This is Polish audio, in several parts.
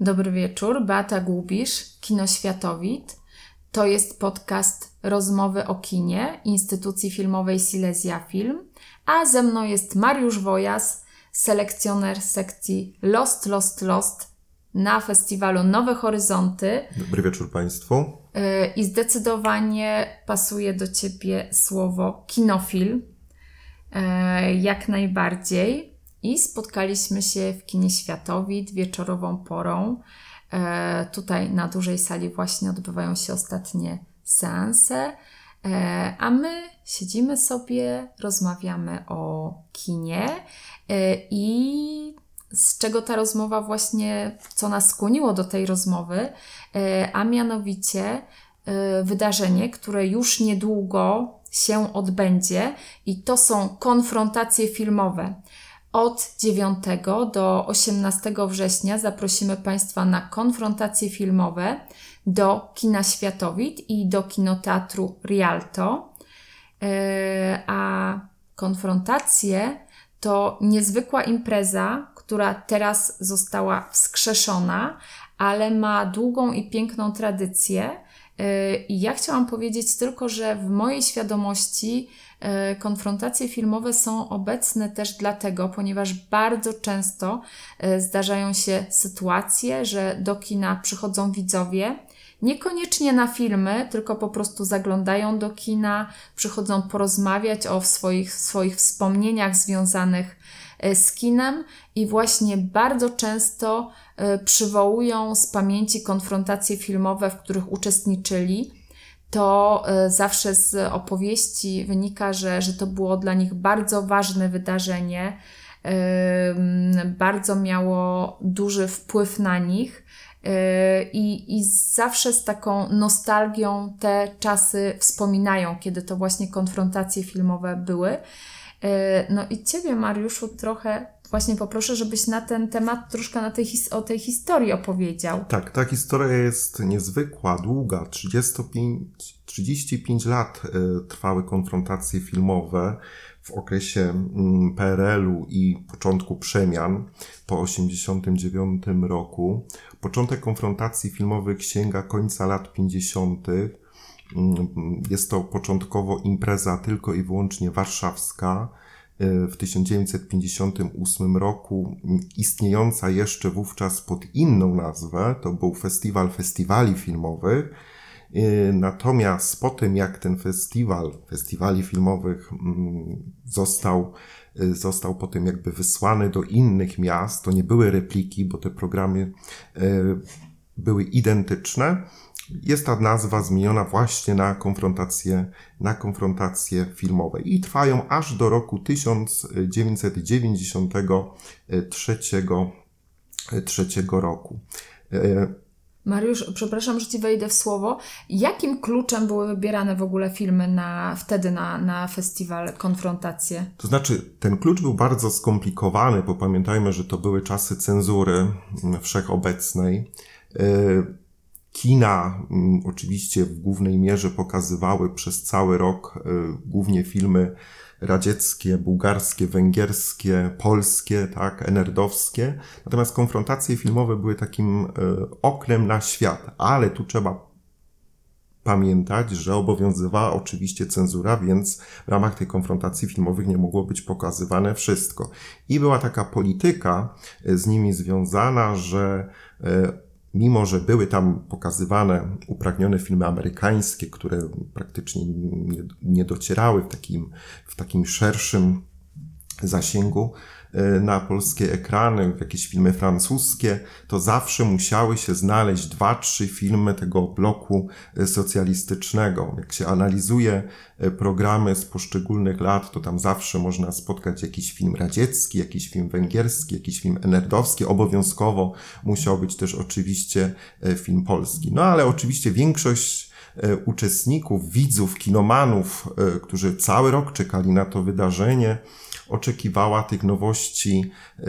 Dobry wieczór, Beata Gubisz, Kinoświatowit. To jest podcast Rozmowy o kinie instytucji filmowej Silesia Film, a ze mną jest Mariusz Wojas, selekcjoner sekcji Lost, Lost, Lost na festiwalu Nowe Horyzonty. Dobry wieczór Państwu. Yy, I zdecydowanie pasuje do Ciebie słowo kinofil. Yy, jak najbardziej. I spotkaliśmy się w kinie Światowit wieczorową porą. Yy, tutaj na dużej sali właśnie odbywają się ostatnie seanse. A my siedzimy sobie, rozmawiamy o kinie i z czego ta rozmowa właśnie, co nas skłoniło do tej rozmowy, a mianowicie wydarzenie, które już niedługo się odbędzie i to są konfrontacje filmowe. Od 9 do 18 września zaprosimy Państwa na konfrontacje filmowe do Kina Światowit i do Kinoteatru Rialto. A konfrontacje to niezwykła impreza, która teraz została wskrzeszona, ale ma długą i piękną tradycję. I ja chciałam powiedzieć tylko, że w mojej świadomości konfrontacje filmowe są obecne też dlatego, ponieważ bardzo często zdarzają się sytuacje, że do kina przychodzą widzowie, niekoniecznie na filmy, tylko po prostu zaglądają do kina, przychodzą porozmawiać o swoich, swoich wspomnieniach związanych z kinem i właśnie bardzo często przywołują z pamięci konfrontacje filmowe, w których uczestniczyli. To zawsze z opowieści wynika, że, że to było dla nich bardzo ważne wydarzenie, bardzo miało duży wpływ na nich. I, I zawsze z taką nostalgią te czasy wspominają, kiedy to właśnie konfrontacje filmowe były. No i Ciebie, Mariuszu, trochę właśnie poproszę, żebyś na ten temat troszkę na tej, o tej historii opowiedział. Tak, ta historia jest niezwykła, długa. 35, 35 lat trwały konfrontacje filmowe w okresie PRL-u i początku przemian po 1989 roku. Początek konfrontacji filmowych sięga końca lat 50. Jest to początkowo impreza tylko i wyłącznie warszawska. W 1958 roku istniejąca jeszcze wówczas pod inną nazwę, to był Festiwal Festiwali Filmowych. Natomiast po tym, jak ten festiwal, festiwali filmowych został, został potem jakby wysłany do innych miast, to nie były repliki, bo te programy były identyczne, jest ta nazwa zmieniona właśnie na konfrontacje, na konfrontacje filmowe i trwają aż do roku 1993 roku. Mariusz, przepraszam, że Ci wejdę w słowo. Jakim kluczem były wybierane w ogóle filmy na, wtedy na, na festiwal Konfrontacje? To znaczy, ten klucz był bardzo skomplikowany, bo pamiętajmy, że to były czasy cenzury wszechobecnej. Kina oczywiście w głównej mierze pokazywały przez cały rok głównie filmy radzieckie, bułgarskie, węgierskie, polskie, tak, enerdowskie. Natomiast konfrontacje filmowe były takim oknem na świat, ale tu trzeba pamiętać, że obowiązywała oczywiście cenzura, więc w ramach tej konfrontacji filmowych nie mogło być pokazywane wszystko. I była taka polityka z nimi związana, że mimo że były tam pokazywane upragnione filmy amerykańskie, które praktycznie nie, nie docierały w takim, w takim szerszym zasięgu na polskie ekrany, w jakieś filmy francuskie, to zawsze musiały się znaleźć dwa, trzy filmy tego bloku socjalistycznego. Jak się analizuje programy z poszczególnych lat, to tam zawsze można spotkać jakiś film radziecki, jakiś film węgierski, jakiś film enerdowski. Obowiązkowo musiał być też oczywiście film polski. No ale oczywiście większość uczestników, widzów, kinomanów, którzy cały rok czekali na to wydarzenie, oczekiwała tych nowości e,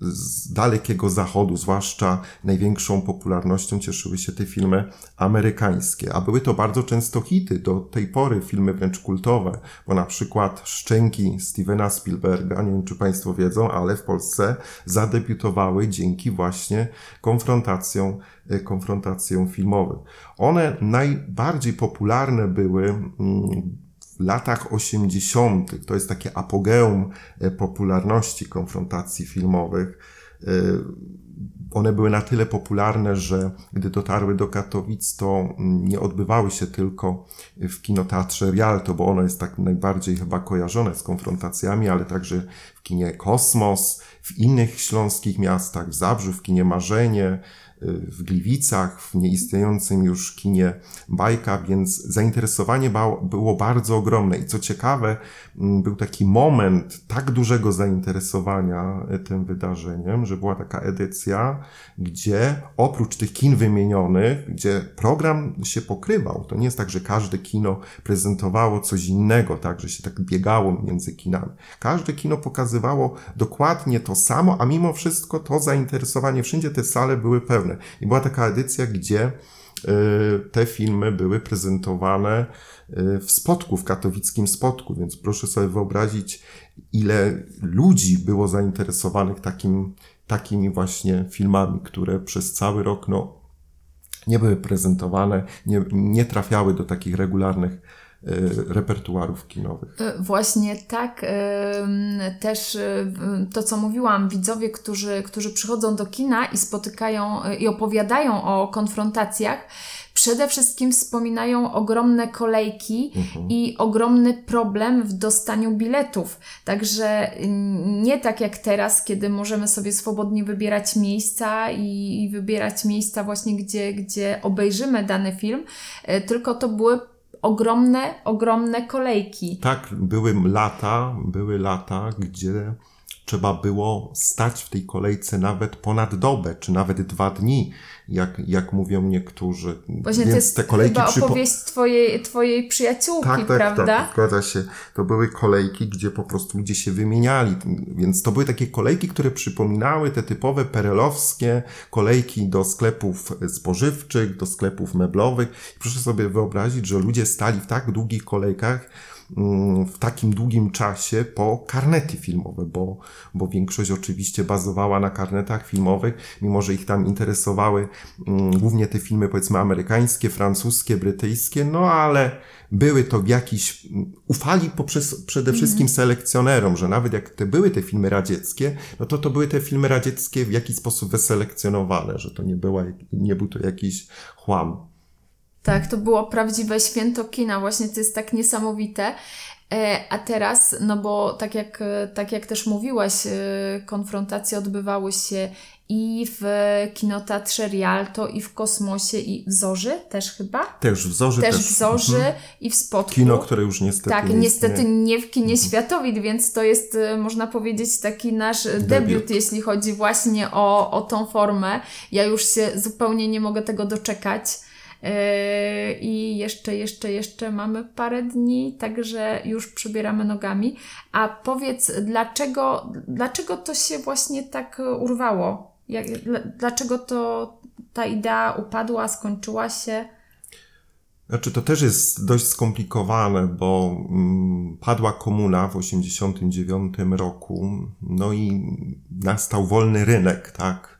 z dalekiego zachodu, zwłaszcza największą popularnością cieszyły się te filmy amerykańskie, a były to bardzo często hity, do tej pory filmy wręcz kultowe, bo na przykład Szczęki Stevena Spielberga, nie wiem czy Państwo wiedzą, ale w Polsce zadebiutowały dzięki właśnie konfrontacjom, e, konfrontacjom filmowym. One najbardziej popularne były mm, latach 80., to jest takie apogeum e, popularności konfrontacji filmowych. One były na tyle popularne, że gdy dotarły do Katowic, to mm, nie odbywały się tylko w kinoteatrze Rialto, bo ono jest tak najbardziej chyba kojarzone z konfrontacjami, ale także w kinie Kosmos, w innych śląskich miastach, w Zabrzu, w kinie Marzenie, w Gliwicach, w nieistniejącym już kinie Bajka, więc zainteresowanie było bardzo ogromne. I co ciekawe, mm, był taki moment tak dużego zainteresowania e, tym wydarzeniem, że była taka edycja, gdzie oprócz tych kin wymienionych, gdzie program się pokrywał, to nie jest tak, że każde kino prezentowało coś innego, tak, że się tak biegało między kinami. Każde kino pokazywało dokładnie to samo, a mimo wszystko to zainteresowanie, wszędzie te sale były pełne. I była taka edycja, gdzie e, te filmy były prezentowane e, w spotku, w katowickim spotku, więc proszę sobie wyobrazić, ile ludzi było zainteresowanych takim, takimi właśnie filmami, które przez cały rok no, nie były prezentowane, nie, nie trafiały do takich regularnych Y, repertuarów kinowych. Y, właśnie tak. Y, też to, co mówiłam, widzowie, którzy, którzy przychodzą do kina i spotykają i opowiadają o konfrontacjach, przede wszystkim wspominają ogromne kolejki mhm. i ogromny problem w dostaniu biletów. Także nie tak jak teraz, kiedy możemy sobie swobodnie wybierać miejsca i, i wybierać miejsca właśnie, gdzie, gdzie obejrzymy dany film, tylko to były ogromne, ogromne kolejki. Tak, były lata, były lata, gdzie trzeba było stać w tej kolejce nawet ponad dobę, czy nawet dwa dni, jak, jak mówią niektórzy. Właśnie Więc to jest te kolejki chyba przypo... opowieść twojej, twojej przyjaciółki, tak, tak, prawda? Tak, zgadza się. To były kolejki, gdzie po prostu ludzie się wymieniali. Więc to były takie kolejki, które przypominały te typowe perelowskie kolejki do sklepów spożywczych, do sklepów meblowych. I proszę sobie wyobrazić, że ludzie stali w tak długich kolejkach, w takim długim czasie po karnety filmowe, bo, bo większość oczywiście bazowała na karnetach filmowych, mimo że ich tam interesowały mm, głównie te filmy powiedzmy amerykańskie, francuskie, brytyjskie, no ale były to w jakiś, mm, ufali poprzez przede wszystkim mm. selekcjonerom, że nawet jak te były te filmy radzieckie, no to to były te filmy radzieckie w jakiś sposób wyselekcjonowane, że to nie była, nie był to jakiś chłam. Tak, to było prawdziwe święto kina, właśnie to jest tak niesamowite. E, a teraz, no bo tak jak, tak jak też mówiłaś, e, konfrontacje odbywały się i w kinoteatrze Rialto, i w Kosmosie, i w Zorzy też chyba? Też w Zorzy. Też, też. w Zorzy mhm. i w Spotku. Kino, które już niestety Tak, nie niestety nie w kinie mhm. Światowit, więc to jest, e, można powiedzieć, taki nasz debiut, debiut jeśli chodzi właśnie o, o tą formę. Ja już się zupełnie nie mogę tego doczekać. Yy, I jeszcze, jeszcze, jeszcze mamy parę dni, także już przebieramy nogami. A powiedz, dlaczego, dlaczego to się właśnie tak urwało? Jak, dlaczego to ta idea upadła, skończyła się? Znaczy, to też jest dość skomplikowane, bo mm, padła komuna w 1989 roku, no i nastał wolny rynek, tak?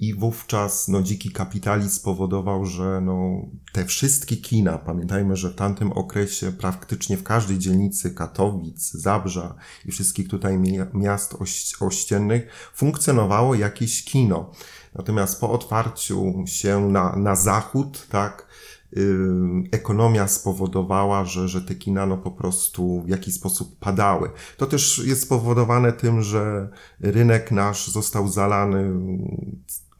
I wówczas no, dziki kapitalizm spowodował, że no, te wszystkie kina, pamiętajmy, że w tamtym okresie praktycznie w każdej dzielnicy Katowic, Zabrza i wszystkich tutaj miast ościennych funkcjonowało jakieś kino. Natomiast po otwarciu się na, na zachód, tak, ekonomia spowodowała, że, że te kina no po prostu w jakiś sposób padały. To też jest spowodowane tym, że rynek nasz został zalany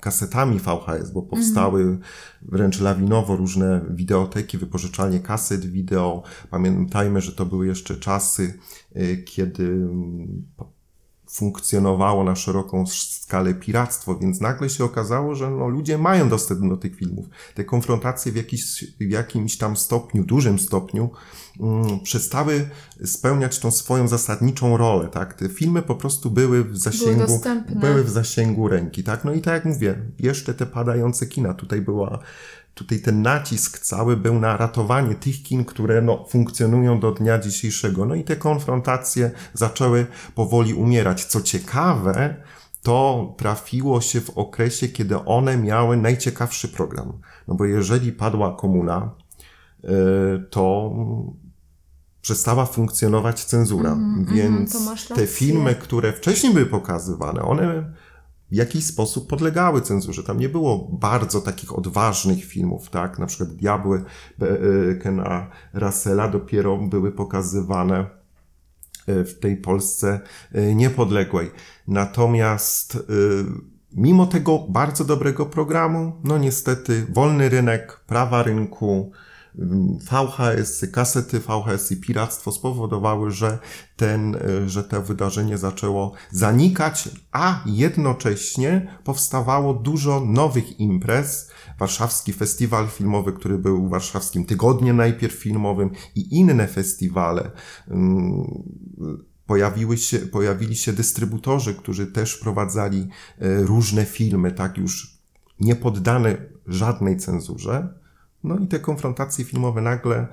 kasetami VHS, bo powstały mm. wręcz lawinowo różne wideoteki, wypożyczalnie kaset wideo. Pamiętajmy, że to były jeszcze czasy, y, kiedy funkcjonowało na szeroką skalę piractwo, więc nagle się okazało, że no, ludzie mają dostęp do tych filmów. Te konfrontacje w, jakiś, w jakimś tam stopniu, dużym stopniu, um, przestały spełniać tą swoją zasadniczą rolę, tak? Te filmy po prostu były w zasięgu, były, były w zasięgu ręki, tak? No i tak jak mówię, jeszcze te padające kina, tutaj była tutaj ten nacisk cały był na ratowanie tych kin, które no, funkcjonują do dnia dzisiejszego. No i te konfrontacje zaczęły powoli umierać. Co ciekawe, to trafiło się w okresie, kiedy one miały najciekawszy program. No bo jeżeli padła komuna, y, to przestała funkcjonować cenzura. Mm, Więc mm, te filmy, które wcześniej były pokazywane, one w jakiś sposób podlegały cenzurze. Tam nie było bardzo takich odważnych filmów, tak? Na przykład Diabły e, Kena Russella dopiero były pokazywane e, w tej Polsce e, niepodległej. Natomiast mimo tego bardzo dobrego programu, no niestety wolny rynek, prawa rynku, VHS, kasety VHS i piractwo spowodowały, że, ten, że to wydarzenie zaczęło zanikać, a jednocześnie powstawało dużo nowych imprez. Warszawski Festiwal Filmowy, który był warszawskim tygodniem najpierw filmowym i inne festiwale. Pojawiły się, pojawili się dystrybutorzy, którzy też wprowadzali e, różne filmy, tak już nie poddane żadnej cenzurze no i te konfrontacje filmowe nagle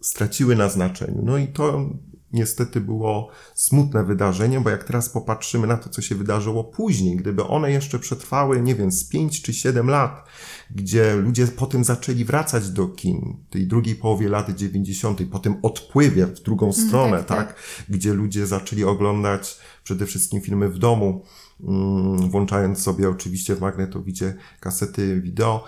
straciły na znaczeniu. No i to niestety było smutne wydarzenie, bo jak teraz popatrzymy na to, co się wydarzyło później, gdyby one jeszcze przetrwały, nie wiem, z 5 czy 7 lat, gdzie ludzie potem zaczęli wracać do kin, tej drugiej połowie lat 90., po tym odpływie w drugą mm, stronę, tak, tak, tak, gdzie ludzie zaczęli oglądać przede wszystkim filmy w domu, mm, włączając sobie oczywiście w magnetowidzie kasety wideo,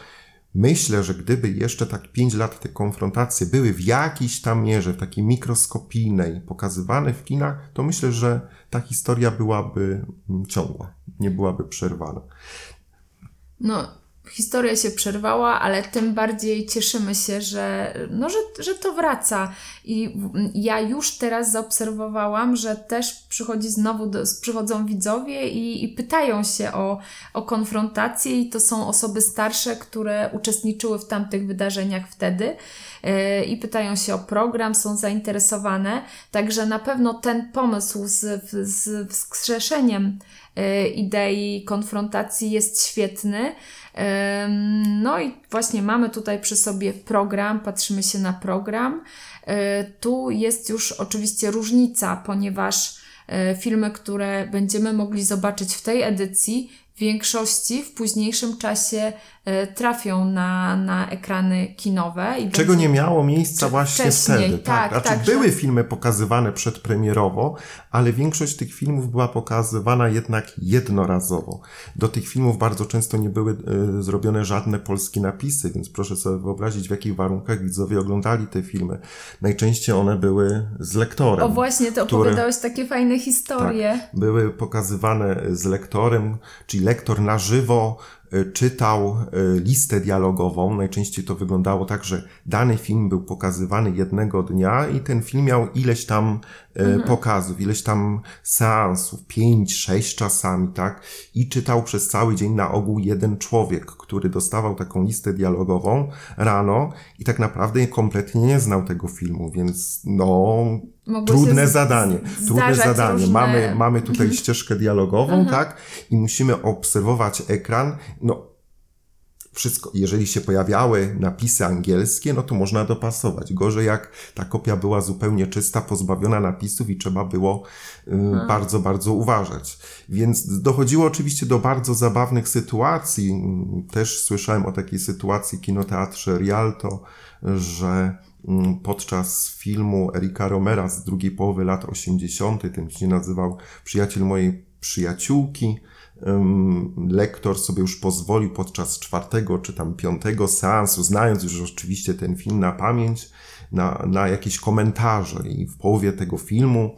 Myślę, że gdyby jeszcze tak pięć lat te konfrontacje były w jakiejś tam mierze, w takiej mikroskopijnej, pokazywane w kinach, to myślę, że ta historia byłaby mm, ciągła, nie byłaby przerwana. No, historia się przerwała, ale tym bardziej cieszymy się, że, no, że, że to wraca. I ja już teraz zaobserwowałam, że też przychodzi znowu, do, przychodzą widzowie i, i pytają się o, o konfrontację, i to są osoby starsze, które uczestniczyły w tamtych wydarzeniach wtedy yy, i pytają się o program, są zainteresowane. Także na pewno ten pomysł z, z wskrzeszeniem yy, idei konfrontacji jest świetny. No i właśnie mamy tutaj przy sobie program, patrzymy się na program. E, tu jest już oczywiście różnica, ponieważ e, filmy, które będziemy mogli zobaczyć w tej edycji, w większości w późniejszym czasie trafią na, na ekrany kinowe. I Czego nie miało miejsca właśnie wtedy. Tak, tak, znaczy, tak były że... filmy pokazywane przedpremierowo, ale większość tych filmów była pokazywana jednak jednorazowo. Do tych filmów bardzo często nie były y, zrobione żadne polskie napisy, więc proszę sobie wyobrazić, w jakich warunkach widzowie oglądali te filmy. Najczęściej one były z lektorem. O właśnie, ty opowiadałeś takie fajne historie. Tak, były pokazywane z lektorem, czyli lektor na żywo czytał y, listę dialogową. Najczęściej to wyglądało tak, że dany film był pokazywany jednego dnia i ten film miał ileś tam y, mhm. pokazów, ileś tam seansów, pięć, sześć czasami, tak? I czytał przez cały dzień na ogół jeden człowiek, który dostawał taką listę dialogową rano i tak naprawdę kompletnie nie znał tego filmu, więc no, trudne zadanie. Trudne zadanie. Różne... Mamy, mamy tutaj mhm. ścieżkę dialogową, mhm. tak? I musimy obserwować ekran. No, wszystko, jeżeli się pojawiały napisy angielskie, no to można dopasować. Gorzej jak ta kopia była zupełnie czysta, pozbawiona napisów i trzeba było y, bardzo, bardzo uważać. Więc dochodziło oczywiście do bardzo zabawnych sytuacji. Też słyszałem o takiej sytuacji w kinoteatrze Rialto, że podczas filmu Erika Romera z drugiej połowy lat 80., ten się nazywał Przyjaciel mojej przyjaciółki. Lektor sobie już pozwolił podczas czwartego czy tam piątego seansu, znając już oczywiście ten film na pamięć, na, na jakieś komentarze. I w połowie tego filmu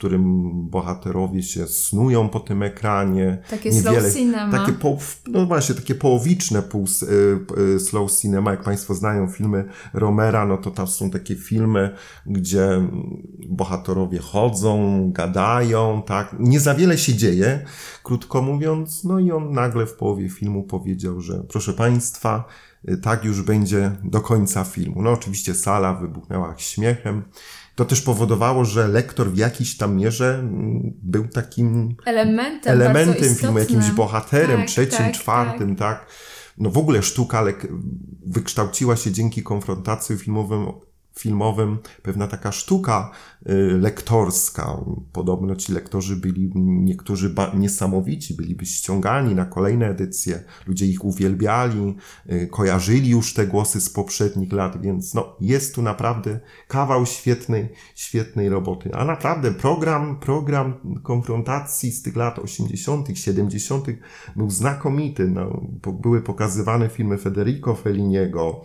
którym bohaterowie się snują po tym ekranie. Takie slow cinema. Takie po, no właśnie, takie połowiczne pół, y, y, slow cinema. Jak Państwo znają filmy Romera, no to tam są takie filmy, gdzie bohaterowie chodzą, gadają, tak. Nie za wiele się dzieje, krótko mówiąc. No i on nagle w połowie filmu powiedział, że proszę Państwa, y, tak już będzie do końca filmu. No oczywiście sala wybuchnęła śmiechem. To też powodowało, że lektor w jakiejś tam mierze mm, był takim elementem, elementem filmu, jakimś bohaterem, tak, trzecim, tak, czwartym, tak. tak. No w ogóle sztuka wykształciła się dzięki konfrontacji filmowym filmowym pewna taka sztuka y, lektorska. Podobno ci lektorzy byli niektórzy niesamowici, byliby ściągani na kolejne edycje. Ludzie ich uwielbiali, y, kojarzyli już te głosy z poprzednich lat, więc no, jest tu naprawdę kawał świetnej, świetnej roboty. A naprawdę program, program konfrontacji z tych lat 80., 70. był znakomity. No, były pokazywane filmy Federico Felliniego,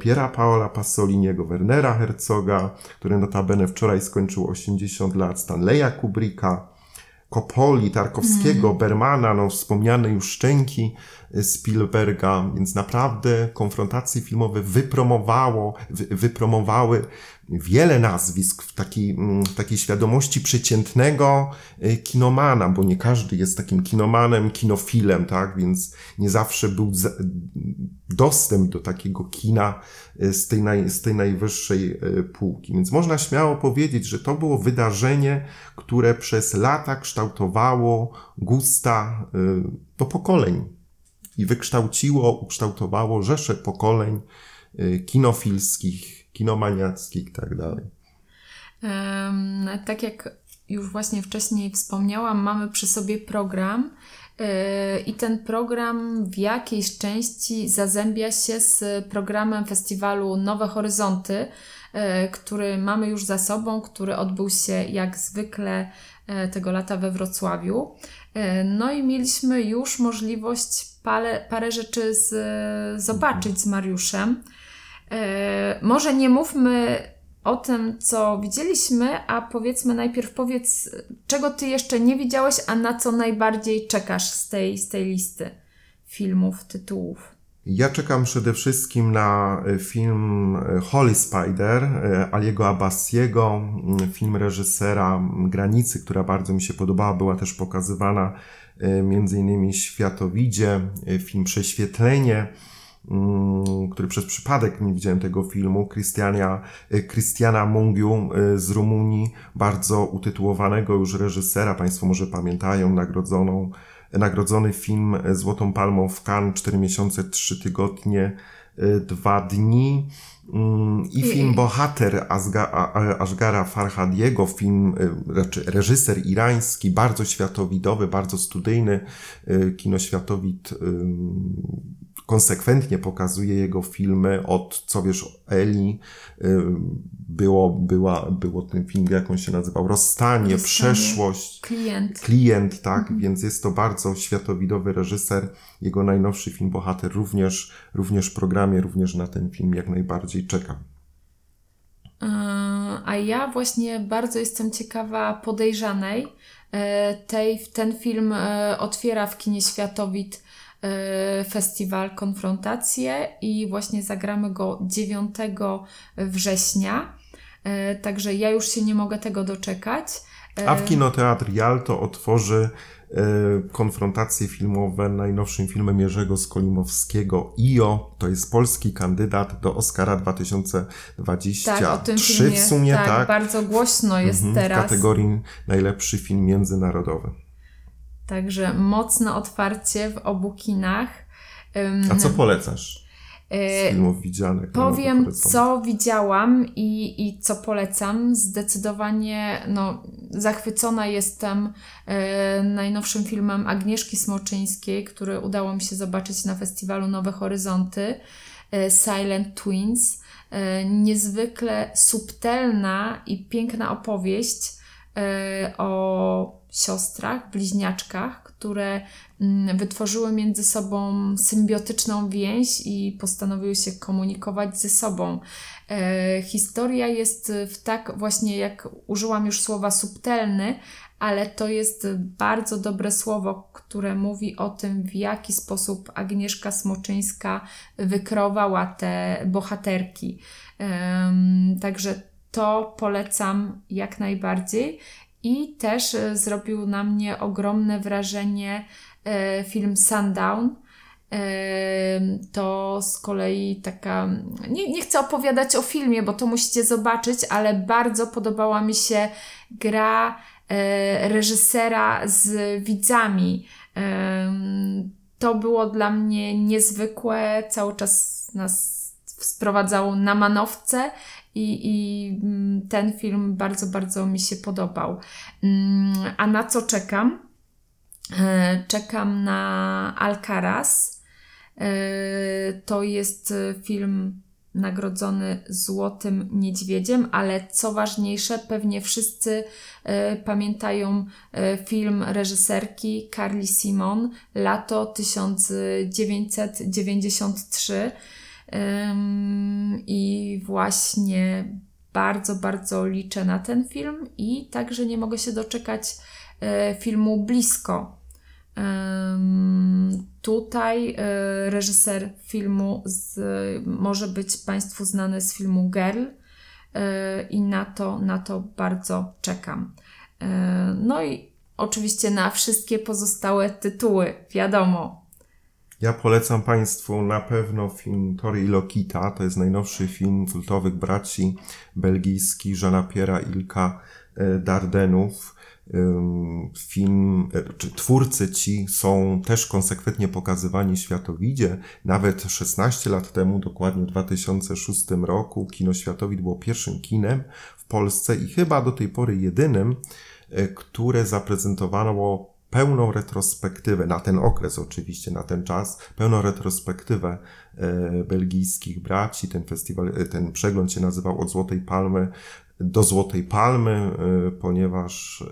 Piera Paola Pasoliniego, Wernera Herzoga, który notabene wczoraj skończył 80 lat, Stanleya Kubricka, Coppoli, Tarkowskiego, mm. Bermana, no wspomniane już Szczęki e, Spielberga, więc naprawdę konfrontacje filmowe wypromowało, wy, wypromowały wiele nazwisk w takiej, mm, w takiej świadomości przeciętnego e, kinomana, bo nie każdy jest takim kinomanem, kinofilem, tak, więc nie zawsze był dostęp do takiego kina e, z tej, naj, z tej najwyższej e, półki. Więc można śmiało powiedzieć, że to było wydarzenie, które przez lata kształtowało gusta do pokoleń i wykształciło, ukształtowało rzesze pokoleń kinofilskich, kinomaniackich i tak dalej. Tak jak już właśnie wcześniej wspomniałam, mamy przy sobie program yy, i ten program w jakiejś części zazębia się z programem festiwalu Nowe Horyzonty, yy, który mamy już za sobą, który odbył się jak zwykle yy, tego lata we Wrocławiu. No i mieliśmy już możliwość parę, parę rzeczy z, zobaczyć z Mariuszem. E, może nie mówmy o tym, co widzieliśmy, a powiedzmy najpierw powiedz, czego ty jeszcze nie widziałeś, a na co najbardziej czekasz z tej, z tej listy filmów, tytułów. Ja czekam przede wszystkim na e, film e, Holy Spider Aliego Abbasiego, film reżysera Granicy, która bardzo mi się podobała, była też pokazywana między innymi Światowidzie, film Prześwietlenie, Mm, który przez przypadek nie widziałem tego filmu, Christiania, e, Christiana Mungiu e, z Rumunii, bardzo utytułowanego już reżysera, Państwo może pamiętają, nagrodzoną, nagrodzony film Złotą Palmą w Cannes, 4 miesiące, 3 tygodnie, 2 e, dni. Mm, I film Bohater Ashgara Farhadiego, film, reżyser irański, bardzo światowidowy, bardzo studyjny, kinoświatowid konsekwentnie pokazuje jego filmy od Co wiesz o Eli, y, było, była, było ten film, jak on się nazywał, Rozstanie, Rozstanie. Przeszłość. Klient. Klient, tak, mhm. więc jest to bardzo światowidowy reżyser. Jego najnowszy film Bohater również, również w programie, również na ten film jak najbardziej czekam. E, a ja właśnie bardzo jestem ciekawa podejrzanej. E, tej, ten film e, otwiera w kinie Światowit E, festiwal Konfrontacje i właśnie zagramy go 9 września. E, także ja już się nie mogę tego doczekać. E, A w Kinoteatr Jalto otworzy konfrontacje filmowe najnowszym filmem Jerzego Skolimowskiego IO. To jest polski kandydat do Oscara 2023 tak, o tym filmie, w sumie, tak, tak. Bardzo głośno jest mhm, teraz. W kategorii najlepszy film międzynarodowy. Także mocne otwarcie w obu kinach. A co polecasz? Z e, filmów widzianych. Powiem, co widziałam i, i co polecam. Zdecydowanie no, zachwycona jestem e, najnowszym filmem Agnieszki Smoczyńskiej, który udało mi się zobaczyć na festiwalu Nowe Horyzonty. E, Silent Twins. E, niezwykle subtelna i piękna opowieść o siostrach, bliźniaczkach, które mm, wytworzyły między sobą symbiotyczną więź i postanowiły się komunikować ze sobą. E, historia jest w tak właśnie, jak użyłam już słowa subtelny, ale to jest bardzo dobre słowo, które mówi o tym, w jaki sposób Agnieszka Smoczyńska wykrowała te bohaterki. Um, także to polecam jak najbardziej. I też e, zrobił na mnie ogromne wrażenie e, film Sundown. E, to z kolei taka. Nie, nie chcę opowiadać o filmie, bo to musicie zobaczyć, ale bardzo podobała mi się gra reżysera z widzami. To było dla mnie niezwykłe. Cały czas nas sprowadzało na manowce i, i mm, ten film bardzo, bardzo mi się podobał. Mm, a na co czekam? E, czekam na Alcaraz. E, to jest film nagrodzony Złotym Niedźwiedziem, ale co ważniejsze, pewnie wszyscy e, pamiętają film reżyserki Carly Simon, lato 1993 i właśnie bardzo, bardzo liczę na ten film i także nie mogę się doczekać e, filmu Blisko. Tutaj e, reżyser filmu z, może być Państwu znany z filmu Girl e, i na to, na to bardzo czekam. No i oczywiście na wszystkie pozostałe tytuły, wiadomo, ja polecam Państwu na pewno film Tori Lokita. To jest najnowszy film kultowych braci belgijskich Jeana Piera Ilka e, Dardenów. Film, e, czy twórcy ci są też konsekwentnie pokazywani światowidzie. Nawet 16 lat temu, dokładnie w 2006 roku, kino światowid było pierwszym kinem w Polsce i chyba do tej pory jedynym, e, które zaprezentowało pełną retrospektywę, na ten okres oczywiście, na ten czas, pełną retrospektywę e, belgijskich braci. Ten festiwal, e, ten przegląd się nazywał Od Złotej Palmy do Złotej Palmy, e, ponieważ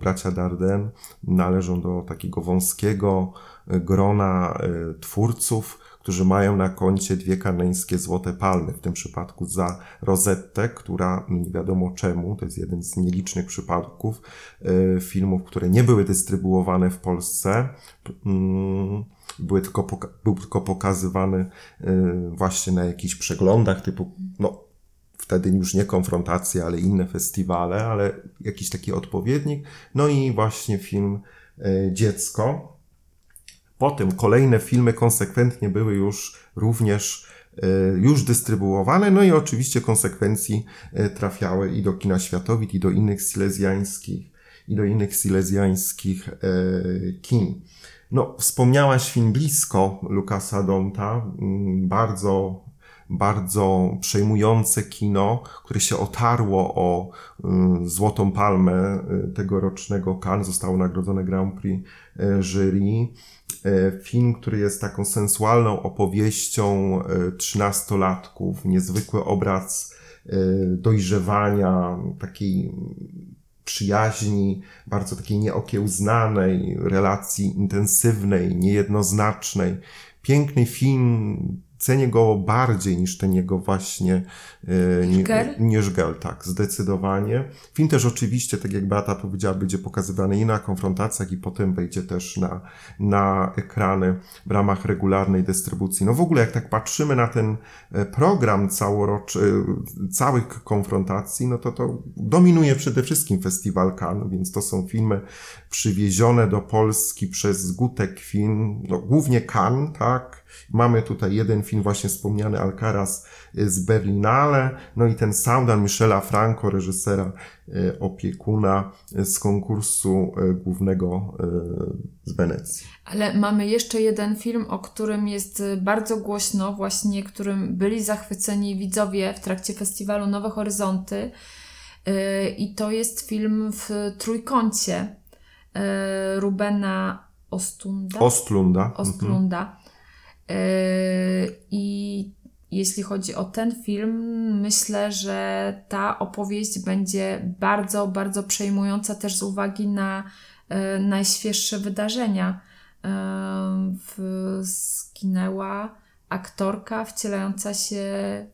bracia Darden należą do takiego wąskiego grona twórców, którzy mają na koncie dwie kanańskie złote palmy, w tym przypadku za Rosettę, która nie wiadomo czemu, to jest jeden z nielicznych przypadków e, filmów, które nie były dystrybuowane w Polsce, mm, były tylko był tylko pokazywany e, właśnie na jakichś przeglądach typu, no wtedy już nie konfrontacje, ale inne festiwale, ale jakiś taki odpowiednik. No i właśnie film e, Dziecko, Potem kolejne filmy konsekwentnie były już również e, już dystrybuowane, no i oczywiście konsekwencji e, trafiały i do kina światowit, i do innych silezjańskich, i do innych silezjańskich e, kin. No, wspomniałaś film Blisko Lukasa Donta, mm, bardzo bardzo przejmujące kino, które się otarło o y, Złotą Palmę tegorocznego Cannes, zostało nagrodzone Grand Prix jury. Film, który jest taką sensualną opowieścią trzynastolatków, niezwykły obraz dojrzewania, takiej przyjaźni, bardzo takiej nieokiełznanej, relacji intensywnej, niejednoznacznej. Piękny film, cenię go bardziej niż ten jego właśnie nie, niż Girl, tak, zdecydowanie. Film też oczywiście, tak jak Beata powiedziała, będzie pokazywany i na konfrontacjach i potem wejdzie też na, na ekrany w ramach regularnej dystrybucji. No w ogóle jak tak patrzymy na ten e, program całoroczy, e, całych konfrontacji, no to to dominuje przede wszystkim Festiwal Cannes, więc to są filmy przywiezione do Polski przez Gutek Film, no głównie Cannes, tak, Mamy tutaj jeden film właśnie wspomniany Alcaraz z Berlinale, no i ten Soundan Michela Franco, reżysera e, opiekuna z konkursu głównego z Wenecji. Ale mamy jeszcze jeden film, o którym jest bardzo głośno, właśnie którym byli zachwyceni widzowie w trakcie festiwalu Nowe Horyzonty. I to jest film w trójkącie Rubena Ostunda. Ostlunda. Ostlunda. Mhm. Yy, I jeśli chodzi o ten film, myślę, że ta opowieść będzie bardzo, bardzo przejmująca też z uwagi na e, najświeższe wydarzenia. W, zginęła aktorka wcielająca się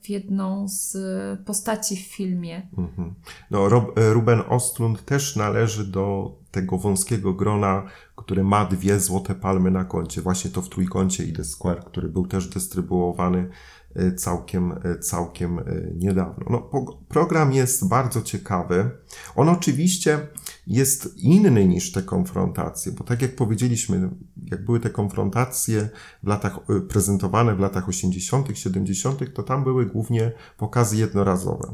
w jedną z postaci w filmie. Mhm. No, Rob, Ruben Ostlund też należy do tego wąskiego grona, które ma dwie złote palmy na koncie. Właśnie to w trójkącie i The Square, który był też dystrybuowany e, całkiem, e, całkiem niedawno. No, program jest bardzo ciekawy. On oczywiście jest inny niż te konfrontacje, bo tak jak powiedzieliśmy, jak były te konfrontacje w latach, y, prezentowane w latach 80., 70., to tam były głównie pokazy jednorazowe.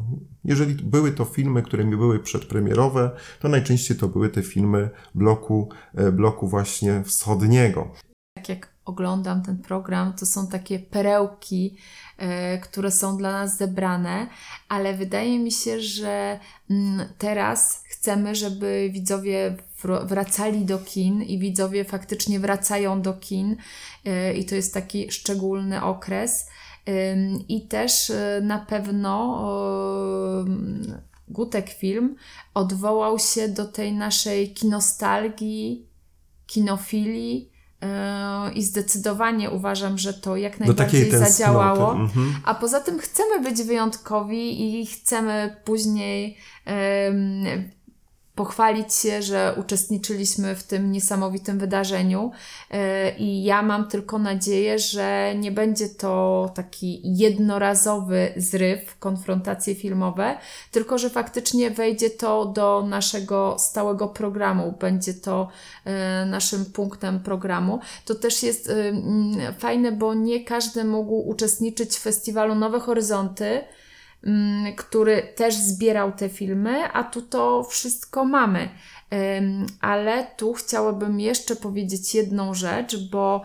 Jeżeli były to filmy, które mi były przedpremierowe, to najczęściej to były te filmy bloku, e, bloku właśnie wschodniego. Oglądam ten program, to są takie perełki, e, które są dla nas zebrane, ale wydaje mi się, że mm, teraz chcemy, żeby widzowie wracali do kin i widzowie faktycznie wracają do kin e, i to jest taki szczególny okres. I też e, na pewno Gutek Film odwołał się do tej naszej kinostalgii, kinofilii, i zdecydowanie uważam, że to jak najbardziej zadziałało. Mhm. A poza tym chcemy być wyjątkowi i chcemy później um, pochwalić się, że uczestniczyliśmy w tym niesamowitym wydarzeniu. E, I ja mam tylko nadzieję, że nie będzie to taki jednorazowy zryw, konfrontacje filmowe, tylko że faktycznie wejdzie to do naszego stałego programu, będzie to e, naszym punktem programu. To też jest e, fajne, bo nie każdy mógł uczestniczyć w festiwalu Nowe Horyzonty który też zbierał te filmy, a tu to wszystko mamy. Ale tu chciałabym jeszcze powiedzieć jedną rzecz, bo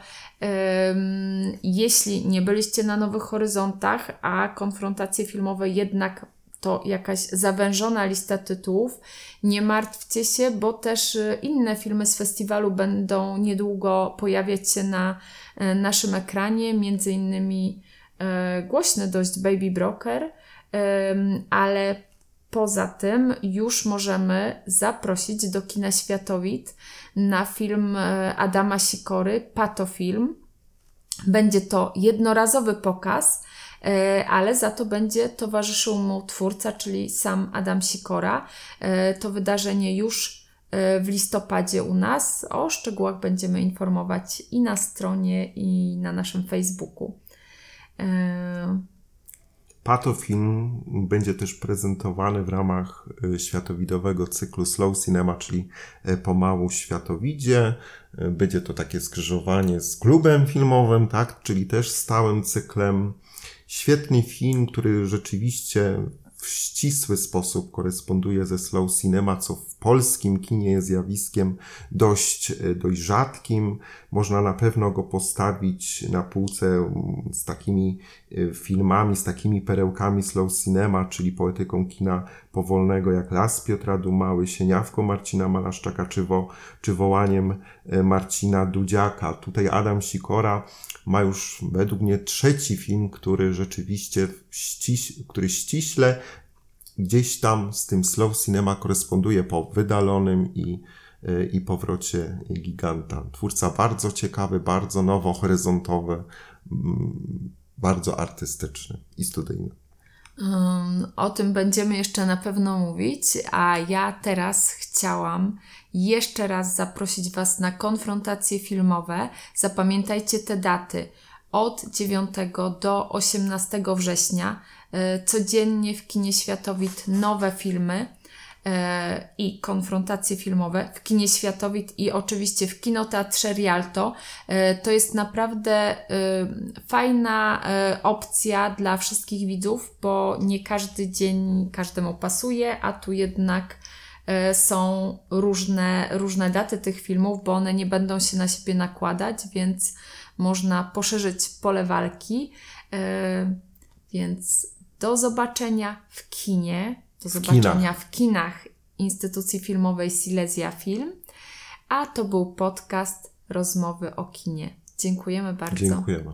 jeśli nie byliście na Nowych Horyzontach, a konfrontacje filmowe jednak to jakaś zawężona lista tytułów, nie martwcie się, bo też y, inne filmy z festiwalu będą niedługo pojawiać się na e, naszym ekranie, między innymi e, głośny dość Baby Broker, ale poza tym już możemy zaprosić do kina Światowit na film e, Adama Sikory, Patofilm. Będzie to jednorazowy pokaz, e, ale za to będzie towarzyszył mu twórca, czyli sam Adam Sikora. E, to wydarzenie już w listopadzie u nas. O szczegółach będziemy informować i na stronie, i na naszym Facebooku. Patofilm będzie też prezentowany w ramach e, światowidowego cyklu Slow Cinema, czyli e, pomału światowidzie. E, będzie to takie skrzyżowanie z klubem filmowym, tak, czyli też stałym cyklem. Świetny film, który rzeczywiście w ścisły sposób koresponduje ze slow cinema, co polskim kinie zjawiskiem dość, e, dość rzadkim. Można na pewno go postawić na półce mm, z takimi e, filmami, z takimi perełkami slow cinema, czyli poetyką kina powolnego jak Las Piotra Dumały, Sieniawką Marcina Malaszczaka, czy, wo, czy wołaniem e, Marcina Dudziaka. Tutaj Adam Sikora ma już według mnie trzeci film, który rzeczywiście ściś, który ściśle gdzieś tam z tym slow cinema koresponduje po wydalonym i, e, i powrocie giganta. Twórca bardzo ciekawy, bardzo nowo, horyzontowy, mm, bardzo artystyczny i studyjny. Um, o tym będziemy jeszcze na pewno mówić, a ja teraz chciałam jeszcze raz zaprosić Was na konfrontacje filmowe. Zapamiętajcie te daty. Od 9 do 18 września codziennie w kinie Światowit nowe filmy e, i konfrontacje filmowe w kinie Światowit i oczywiście w kinoteatrze Rialto. E, to jest naprawdę fajna opcja dla wszystkich widzów, bo nie każdy dzień każdemu pasuje, a tu jednak E, są różne, różne daty tych filmów, bo one nie będą się na siebie nakładać, więc można poszerzyć pole walki. E, więc do zobaczenia w kinie, do zobaczenia kinach. w kinach instytucji filmowej Silesia Film. A to był podcast Rozmowy o kinie. Dziękujemy bardzo. Dziękujemy.